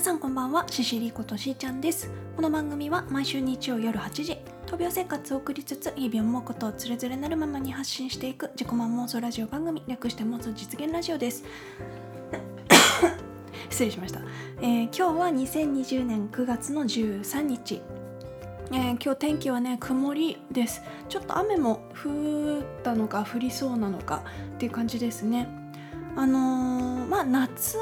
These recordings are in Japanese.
皆さんこんばんは。シシリことしーちゃんです。この番組は毎週日曜夜8時闘病生活を送りつつ日々思うことをつれづれなるままに発信していく自己満妄想ラジオ番組略して妄想実現ラジオです。失礼しました、えー、今日は2020年9月の13日。えー、今日天気はね曇りです。ちょっと雨も降ったのか降りそうなのかっていう感じですね。あのー、まあ夏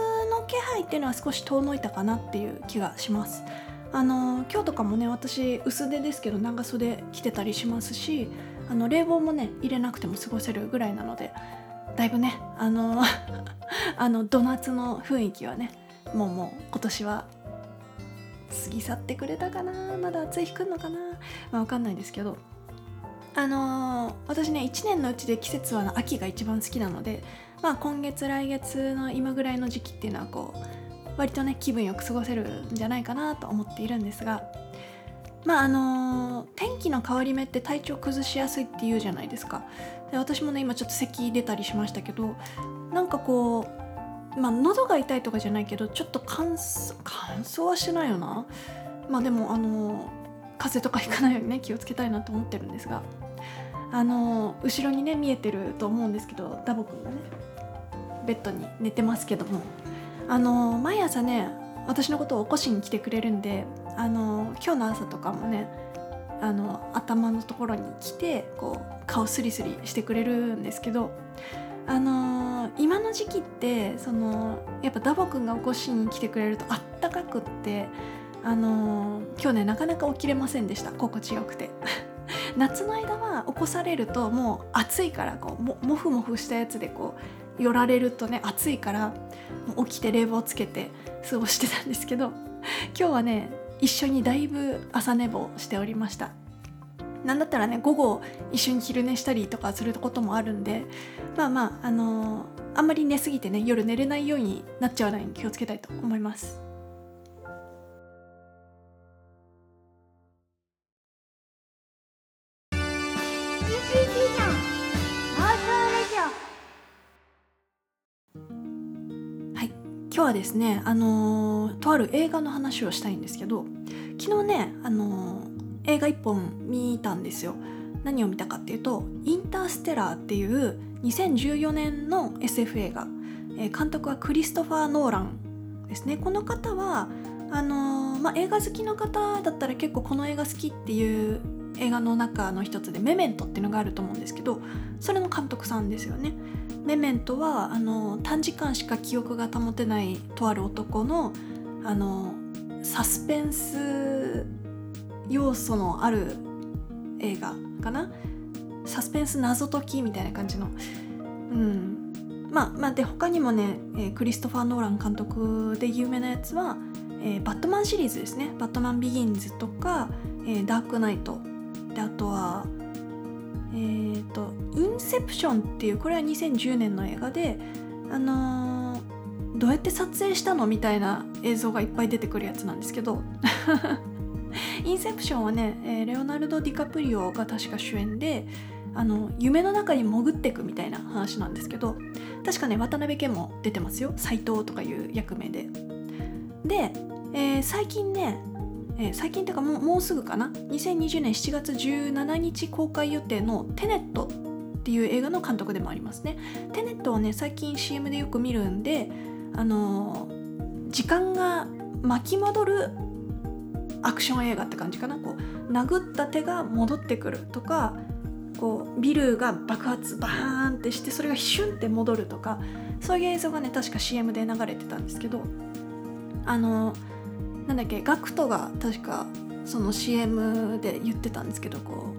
気配っていうのは少し遠のいたかなっていう気がします。あの、今日とかもね私薄手ですけど長袖着てたりしますしあの冷房もね入れなくても過ごせるぐらいなのでだいぶねあの あの土夏の雰囲気はねもうもう今年は過ぎ去ってくれたかなまだ暑い日来るのかなまあ分かんないですけどあのー、私ね1年のうちで季節は秋が一番好きなのでまあ今月来月の今ぐらいの時期っていうのはこう割とね気分よく過ごせるんじゃないかなと思っているんですがまああのー、天気の変わり目って体調崩しやすいって言うじゃないですか。で私もね今ちょっと咳出たりしましたけどなんかこうまあ喉が痛いとかじゃないけどちょっと乾燥乾燥はしないよな。まあでもあの風邪とかひかないようにね気をつけたいなと思ってるんですがあの後ろにね見えてると思うんですけどダボくんがね。ベッドに寝てますけども。あの毎朝ね私のことを起こしに来てくれるんであの今日の朝とかもねあの頭のところに来てこう顔スリスリしてくれるんですけどあのー、今の時期ってそのやっぱダボくんが起こしに来てくれるとあったかくってあのー、今日ねなかなか起きれませんでした。心地よくて。夏の間は起こされるともう暑いからこうももふもふしたやつでこう寄られるとね暑いから起きて冷房つけて過ごしてたんですけど今日はね一緒にだいぶ朝寝坊しておりましたなんだったらね午後一緒に昼寝したりとかすることもあるんでまあまああのー、あんまり寝すぎてね夜寝れないようになっちゃわないように気をつけたいと思います。今日はですねあのー、とある映画の話をしたいんですけど昨日ねあのー映画1本見たんですよ。何を見たかっていうと「インターステラー」っていう2014年の SF 映画、え監督はクリストファー・ノーランですね。この方はあのー、まあ、映画好きの方だったら結構この映画好きっていう映画の中の一つで「メメント」っていうのがあると思うんですけどそれの監督さんですよね。メメントはあの短時間しか記憶が保てないとある男のあのサスペンス要素のある映画かな？サスペンス謎解きみたいな感じの。うん。まあまあで他にもね、えー、クリストファー・ノーラン監督で有名なやつは、えー、バットマンシリーズですね。バットマン・ビギンズとか、えー、ダークナイト。であとはえっ、ー、とインセプションっていうこれは2010年の映画であのー、どうやって撮影したのみたいな映像がいっぱい出てくるやつなんですけど インセプションはね、えー、レオナルド・ディカプリオが確か主演であの夢の中に潜っていくみたいな話なんですけど確かね渡辺謙も出てますよ。斎藤とかいう役名で。で、えー、最近ね、えー、最近っていうかもうもうすぐかな？2020年7月17日公開予定の「テネット」っていう映画の監督でもありますね。テネットはね最近 CM でよく見るんであのー、時間が巻き戻るアクション映画って感じかな？こう殴った手が戻ってくるとかこうビルが爆発バーンってしてそれがシュンって戻るとかそういう映像がね確か CM で流れてたんですけどあのなんだっけガクトが確かその CM で言ってたんですけどこ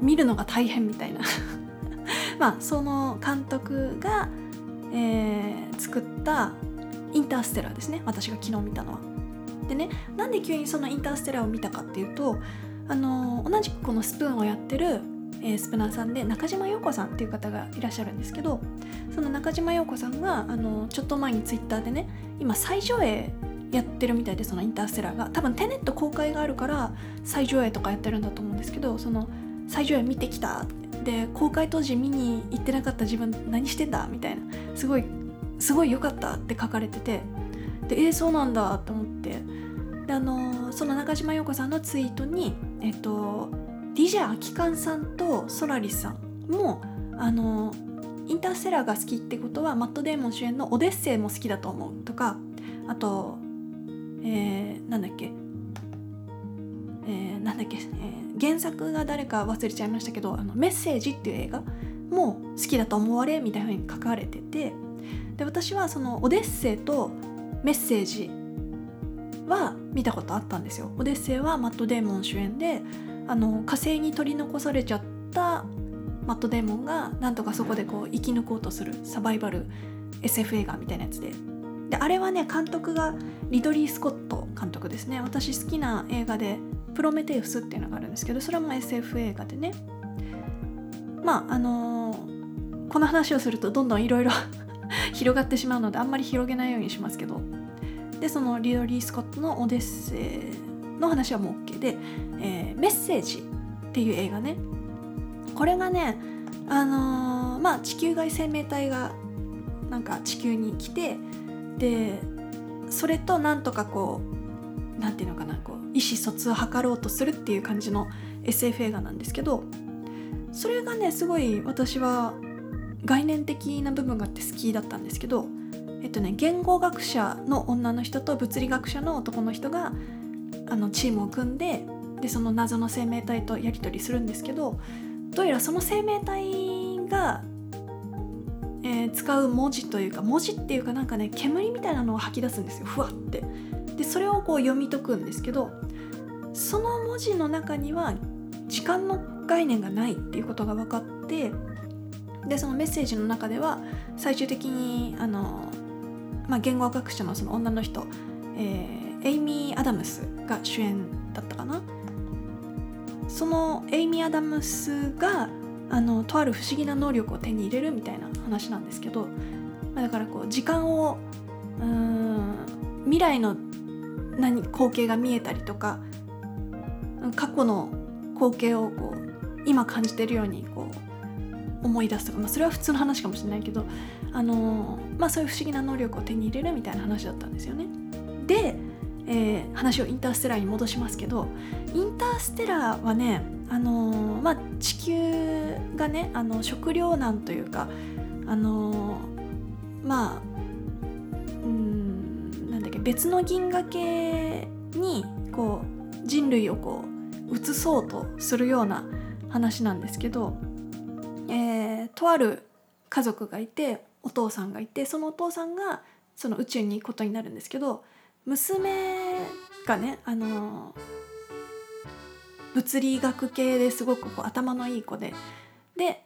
う見るのが大変みたいな まあその監督が、えー、作ったインターステラーですね私が昨日見たのは。でねなんで急にそのインターステラーを見たかっていうとあの同じくこのスプーンをやってる、えー、スプナーさんで中島陽子さんっていう方がいらっしゃるんですけどその中島陽子さんがあのちょっと前にツイッターでね今再上映やってるみたいでそのインターステラーが。多分テネット公開があるから再上映とかやってるんだと思うんですけどその再上映見てきた。で公開当時見に行ってなかった自分何してんだみたいな。すごいすごい良かったって書かれてて。でえー、そうなんだと思って。であのその中島陽子さんのツイートにえっと DJ アキカンさんとソラリスさんもあのインターステラーが好きってことはマット・デーモン主演の「オデッセイ」も好きだと思うとかあと、えー、なんだっけ、えー、なんだっけ、えー、原作が誰か忘れちゃいましたけど「あのメッセージ」っていう映画も好きだと思われみたいなふうに書かれててで私はその「オデッセイ」と「メッセージ」は見たことあったんですよ。オデッセイはマット・デーモン主演であの火星に取り残されちゃったマット・デーモンがなんとかそこでこう生き抜こうとするサバイバル SF 映画みたいなやつで。であれはね監督がリドリー・スコット監督ですね。私好きな映画で「プロメテウス」っていうのがあるんですけどそれも SF 映画でね。まああのー、この話をするとどんどんいろいろ広がってしまうのであんまり広げないようにしますけど。でそのリドリー・スコットの「オデッセイ」の話はもう OK で、えー、メッセージっていう映画ね。これがねあのー、まあ地球外生命体がなんか地球に来てでそれとなんとかこうなんていうのかなこう意思疎通を図ろうとするっていう感じの SF 映画なんですけどそれがねすごい私は概念的な部分があって好きだったんですけどえっとね言語学者の女の人と物理学者の男の人があのチームを組んででその謎の生命体とやり取りするんですけどどうやらその生命体が、使う文字というか文字っていうかなんかね煙みたいなのを吐き出すんですよ。ふわって。でそれをこう読み解くんですけどその文字の中には時間の概念がないっていうことが分かってでそのメッセージの中では最終的にあの、まあ、言語学者のその女の人、えー、エイミー・アダムスが主演だったかな。そのエイミー・アダムスがあのとある不思議な能力を手に入れるみたいな話なんですけど、だからこう時間をうん未来の何光景が見えたりとか過去の光景をこう今感じてるようにこう思い出すとか、まあ、それは普通の話かもしれないけど、あのまあ、そういう不思議な能力を手に入れるみたいな話だったんですよね。でえー、話をインターステラーに戻しますけどインターステラーはね、あの、まあ、地球がねあの食糧難というか、あの、まあうんなんだっけ別の銀河系にこう人類をこう移そうとするような話なんですけど、えー、とある家族がいてお父さんがいてそのお父さんがその宇宙に行くことになるんですけど娘がねあの物理学系ですごくこう頭のいい子で。で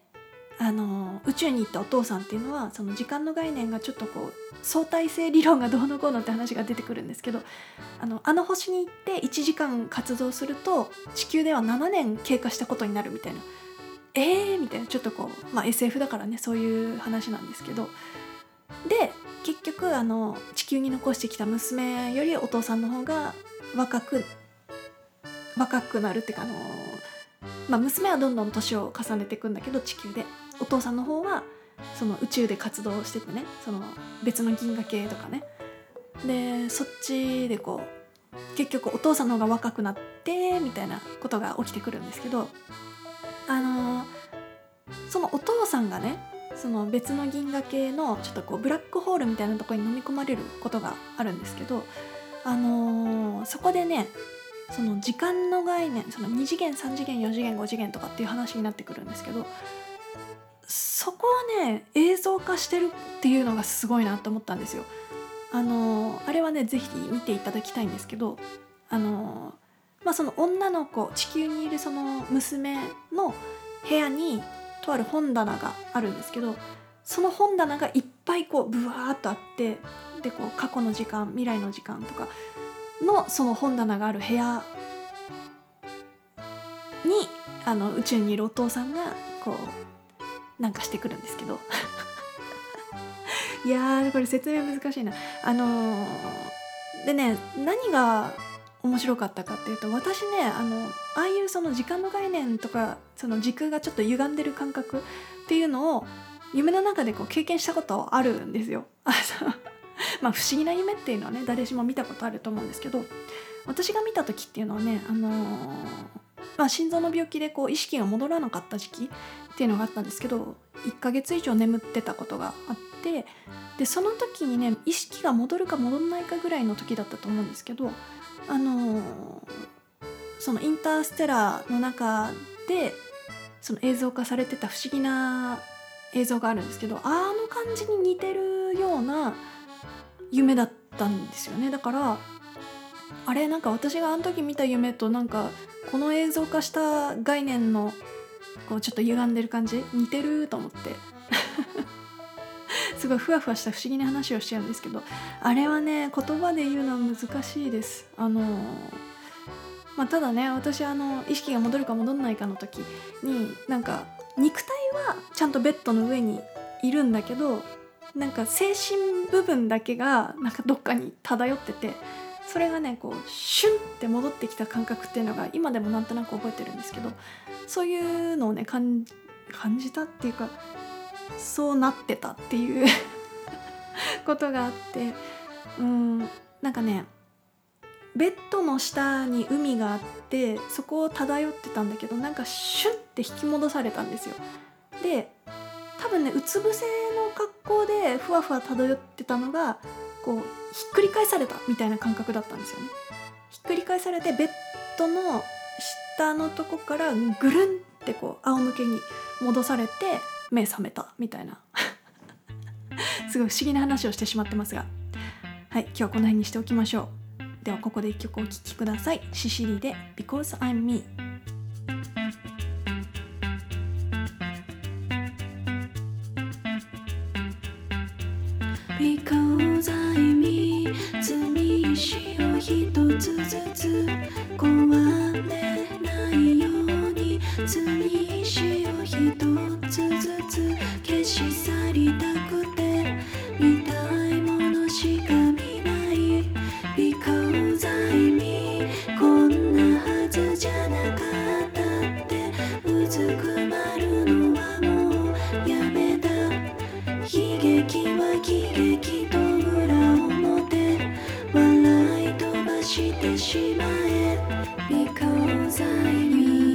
あの宇宙に行ったお父さんっていうのはその時間の概念がちょっとこう相対性理論がどうのこうのって話が出てくるんですけどあのあの星に行って1時間活動すると地球では7年経過したことになるみたいな。えーみたいな。ちょっとこう、まあ、SF だからねそういう話なんですけど。で結局あの地球に残してきた娘よりお父さんの方が若く若くなるっていうかあの、まあ、娘はどんどん年を重ねていくんだけど地球で。お父さんの方はその宇宙で活動しててねその別の銀河系とかね。でそっちでこう結局お父さんの方が若くなってみたいなことが起きてくるんですけどあのそのお父さんがねその別の銀河系のちょっとこうブラックホールみたいなところに飲み込まれることがあるんですけど、あの、そこでねその時間の概念その2次元3次元4次元5次元とかっていう話になってくるんですけどそこはね映像化してるっていうのがすごいなと思ったんですよ。あの、あれはね是非見ていただきたいんですけどあの、まあその女の子地球にいるその娘の部屋にとある本棚があるんですけどその本棚がいっぱいこうブワーっとあってでこう過去の時間未来の時間とかのその本棚がある部屋にあの宇宙にいるお父さんがこうなんかしてくるんですけど いやーこれ説明難しいなあのー、でね何が面白かったかっていうと私ねあのああいうその時間の概念とかその時空がちょっと歪んでる感覚っていうのを夢の中でこう経験したことあるんですよ。まあ不思議な夢っていうのはね誰しも見たことあると思うんですけど私が見た時っていうのはね、あのー、まあ、心臓の病気でこう意識が戻らなかった時期っていうのがあったんですけど1ヶ月以上眠ってたことがあってでその時にね意識が戻るか戻らないかぐらいの時だったと思うんですけどあのー、そのインターステラーの中でその映像化されてた不思議な映像があるんですけどあの感じに似てるような夢だったんですよね。だからあれなんか私があの時見た夢となんかこの映像化した概念のこうちょっと歪んでる感じ似てると思って。すごいふわふわした不思議な話をしちゃうんですけど。あれはね言葉で言うのは難しいです。あのまあ、ただね私あの意識が戻るか戻んないかの時になんか肉体はちゃんとベッドの上にいるんだけどなんか精神部分だけがなんかどっかに漂っててそれがねこうシュンって戻ってきた感覚っていうのが今でもなんとなく覚えてるんですけどそういうのをね感じたっていうかそうなってたっていう ことがあってうんなんかねベッドの下に海があってそこを漂ってたんだけどなんかシュンって引き戻されたんですよ。で多分ねうつ伏せの格好でふわふわ漂ってたのがこうひっくり返されたみたいな感覚だったんですよね。ひっくり返されてベッドの下のとこからぐるんってこう仰向けに戻されて目覚めたみたいな。すごい不思議な話をしてしまってますが。はい今日はこの辺にしておきましょう。ではここで一曲お聴きください。シシリで「Because I'm Me」Because I me 罪石を一つずつ壊れないようにてしまえ Because I need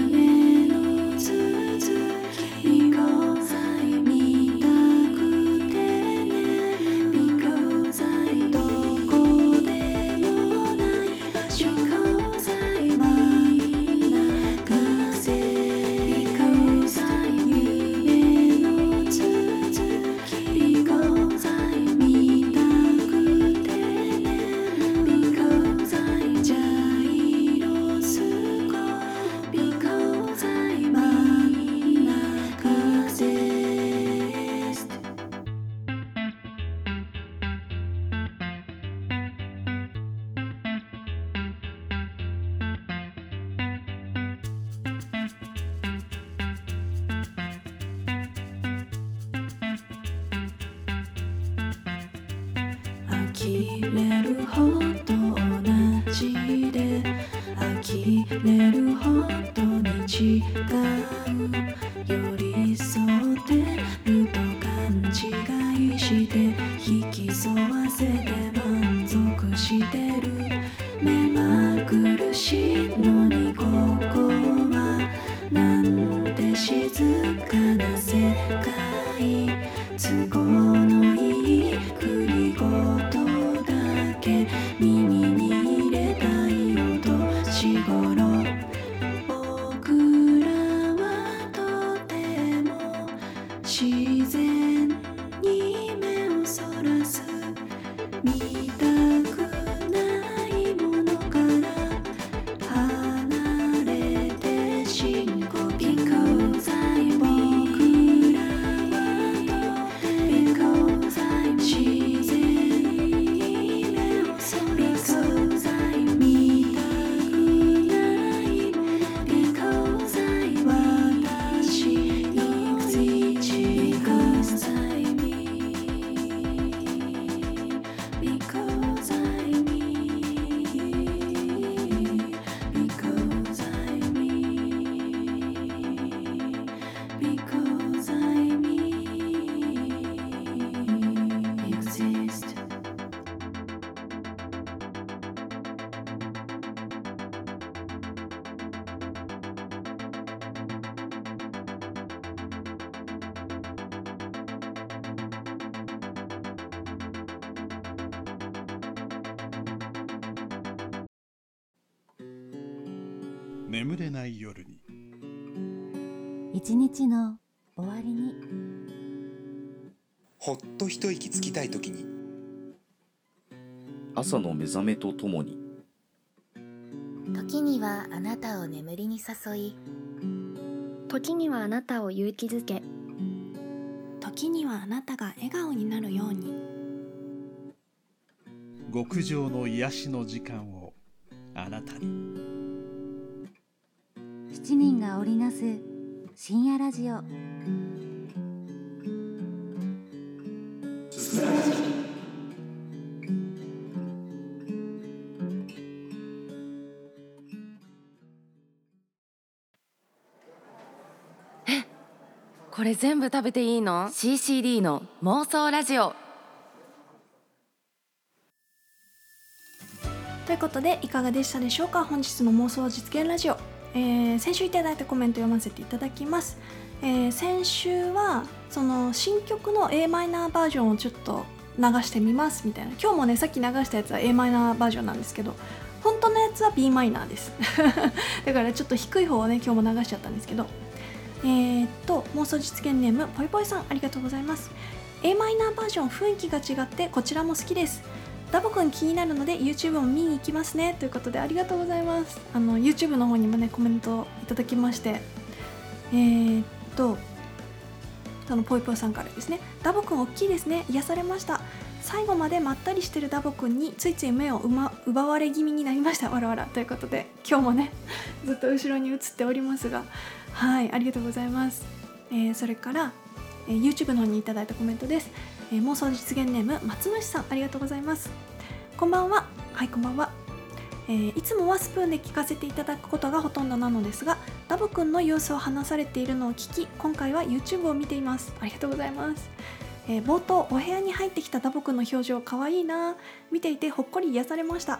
呆れるほど同じで呆れるほどに違う。寄り添ってると勘違いして引き添わせて満足して。眠れない夜に。一日の終わりに。ほっと一息つきたいときに。朝の目覚めとともに。時にはあなたを眠りに誘い。時にはあなたを勇気づけ。時にはあなたが笑顔になるように。極上の癒しの時間をあなたに七人が織りなす深夜ラジオ。これ全部食べていいの ?CCD の妄想ラジオ。ということでいかがでしたでしょうか？本日の妄想実現ラジオ、えー先週いただいたコメント読ませていただきます、えー先週はその新曲の a マイナーバージョンをちょっと流してみますみたいな。今日もねさっき流したやつは a マイナーバージョンなんですけど本当のやつは b マイナーです。だからちょっと低い方をね今日も流しちゃったんですけど。えーっと妄想実現ネームぽいぽいさんありがとうございます。A マイナーバージョン雰囲気が違ってこちらも好きです。ダボくん気になるので YouTube も見に行きますね。ということでありがとうございます。あの YouTube の方にもねコメントいただきまして。えー、っとそのぽいぽいさんからですね。ダボくん大きいですね。癒されました。最後までまったりしてるダボくんについつい目をま奪われ気味になりました。わらわら。ということで今日もねずっと後ろに映っておりますが。はいありがとうございます、えーそれから、えー YouTube の方にいただいたコメントです、えー妄想実現ネーム松虫さんありがとうございます。こんばんは。はいこんばんは、えーいつもはスプーンで聞かせていただくことがほとんどなのですがダボくんの様子を話されているのを聞き今回は YouTube を見ています。ありがとうございます。えー冒頭お部屋に入ってきたダボくんの表情かわいいな。見ていてほっこり癒されました、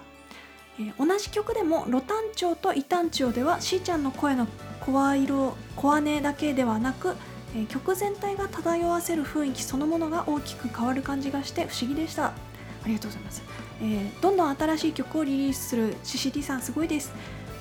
えー同じ曲でもロタン調とイタン調ではしーちゃんの声の声色声音だけではなく、え曲全体が漂わせる雰囲気そのものが大きく変わる感じがして不思議でした。ありがとうございます、えーどんどん新しい曲をリリースする CCD さんすごいです。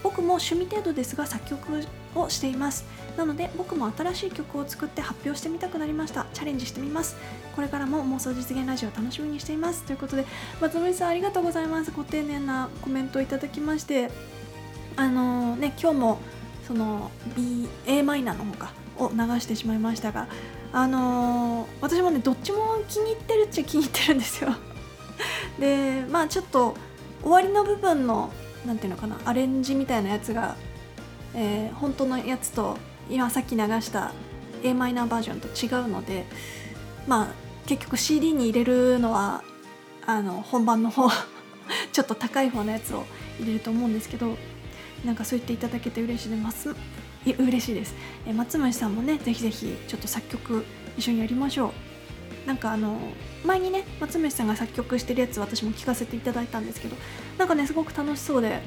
僕も趣味程度ですが作曲をしています。なので僕も新しい曲を作って発表してみたくなりました。チャレンジしてみます。これからも妄想実現ラジオ楽しみにしています。ということで松森さんありがとうございます。ご丁寧なコメントをいただきまして。あのね今日もその B A マイナーの方かを流してしまいましたがあの私もねどっちも気に入ってるっちゃ気に入ってるんですよ。でまあちょっと終わりの部分のなんていうのかなアレンジみたいなやつが、えー本当のやつと今さっき流した a マイナーバージョンと違うのでまあ結局 CD に入れるのはあの本番の方 ちょっと高い方のやつを入れると思うんですけどなんかそう言っていただけて嬉しいでます嬉しいです、え松村さんもねぜひぜひちょっと作曲一緒にやりましょう。なんかあの前にね松村さんが作曲してるやつ私も聞かせていただいたんですけどなんかねすごく楽しそうで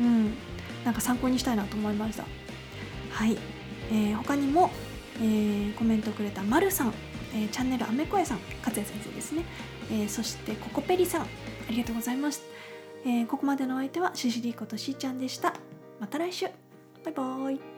うんなんか参考にしたいなと思いました。はい、えー他にも、えーコメントくれたまるさん、えーチャンネルあめこえさん。勝也先生ですね、えーそしてココペリさん。ありがとうございます、えーここまでのお相手はシシリことしーちゃんでした。また来週。バイバーイ。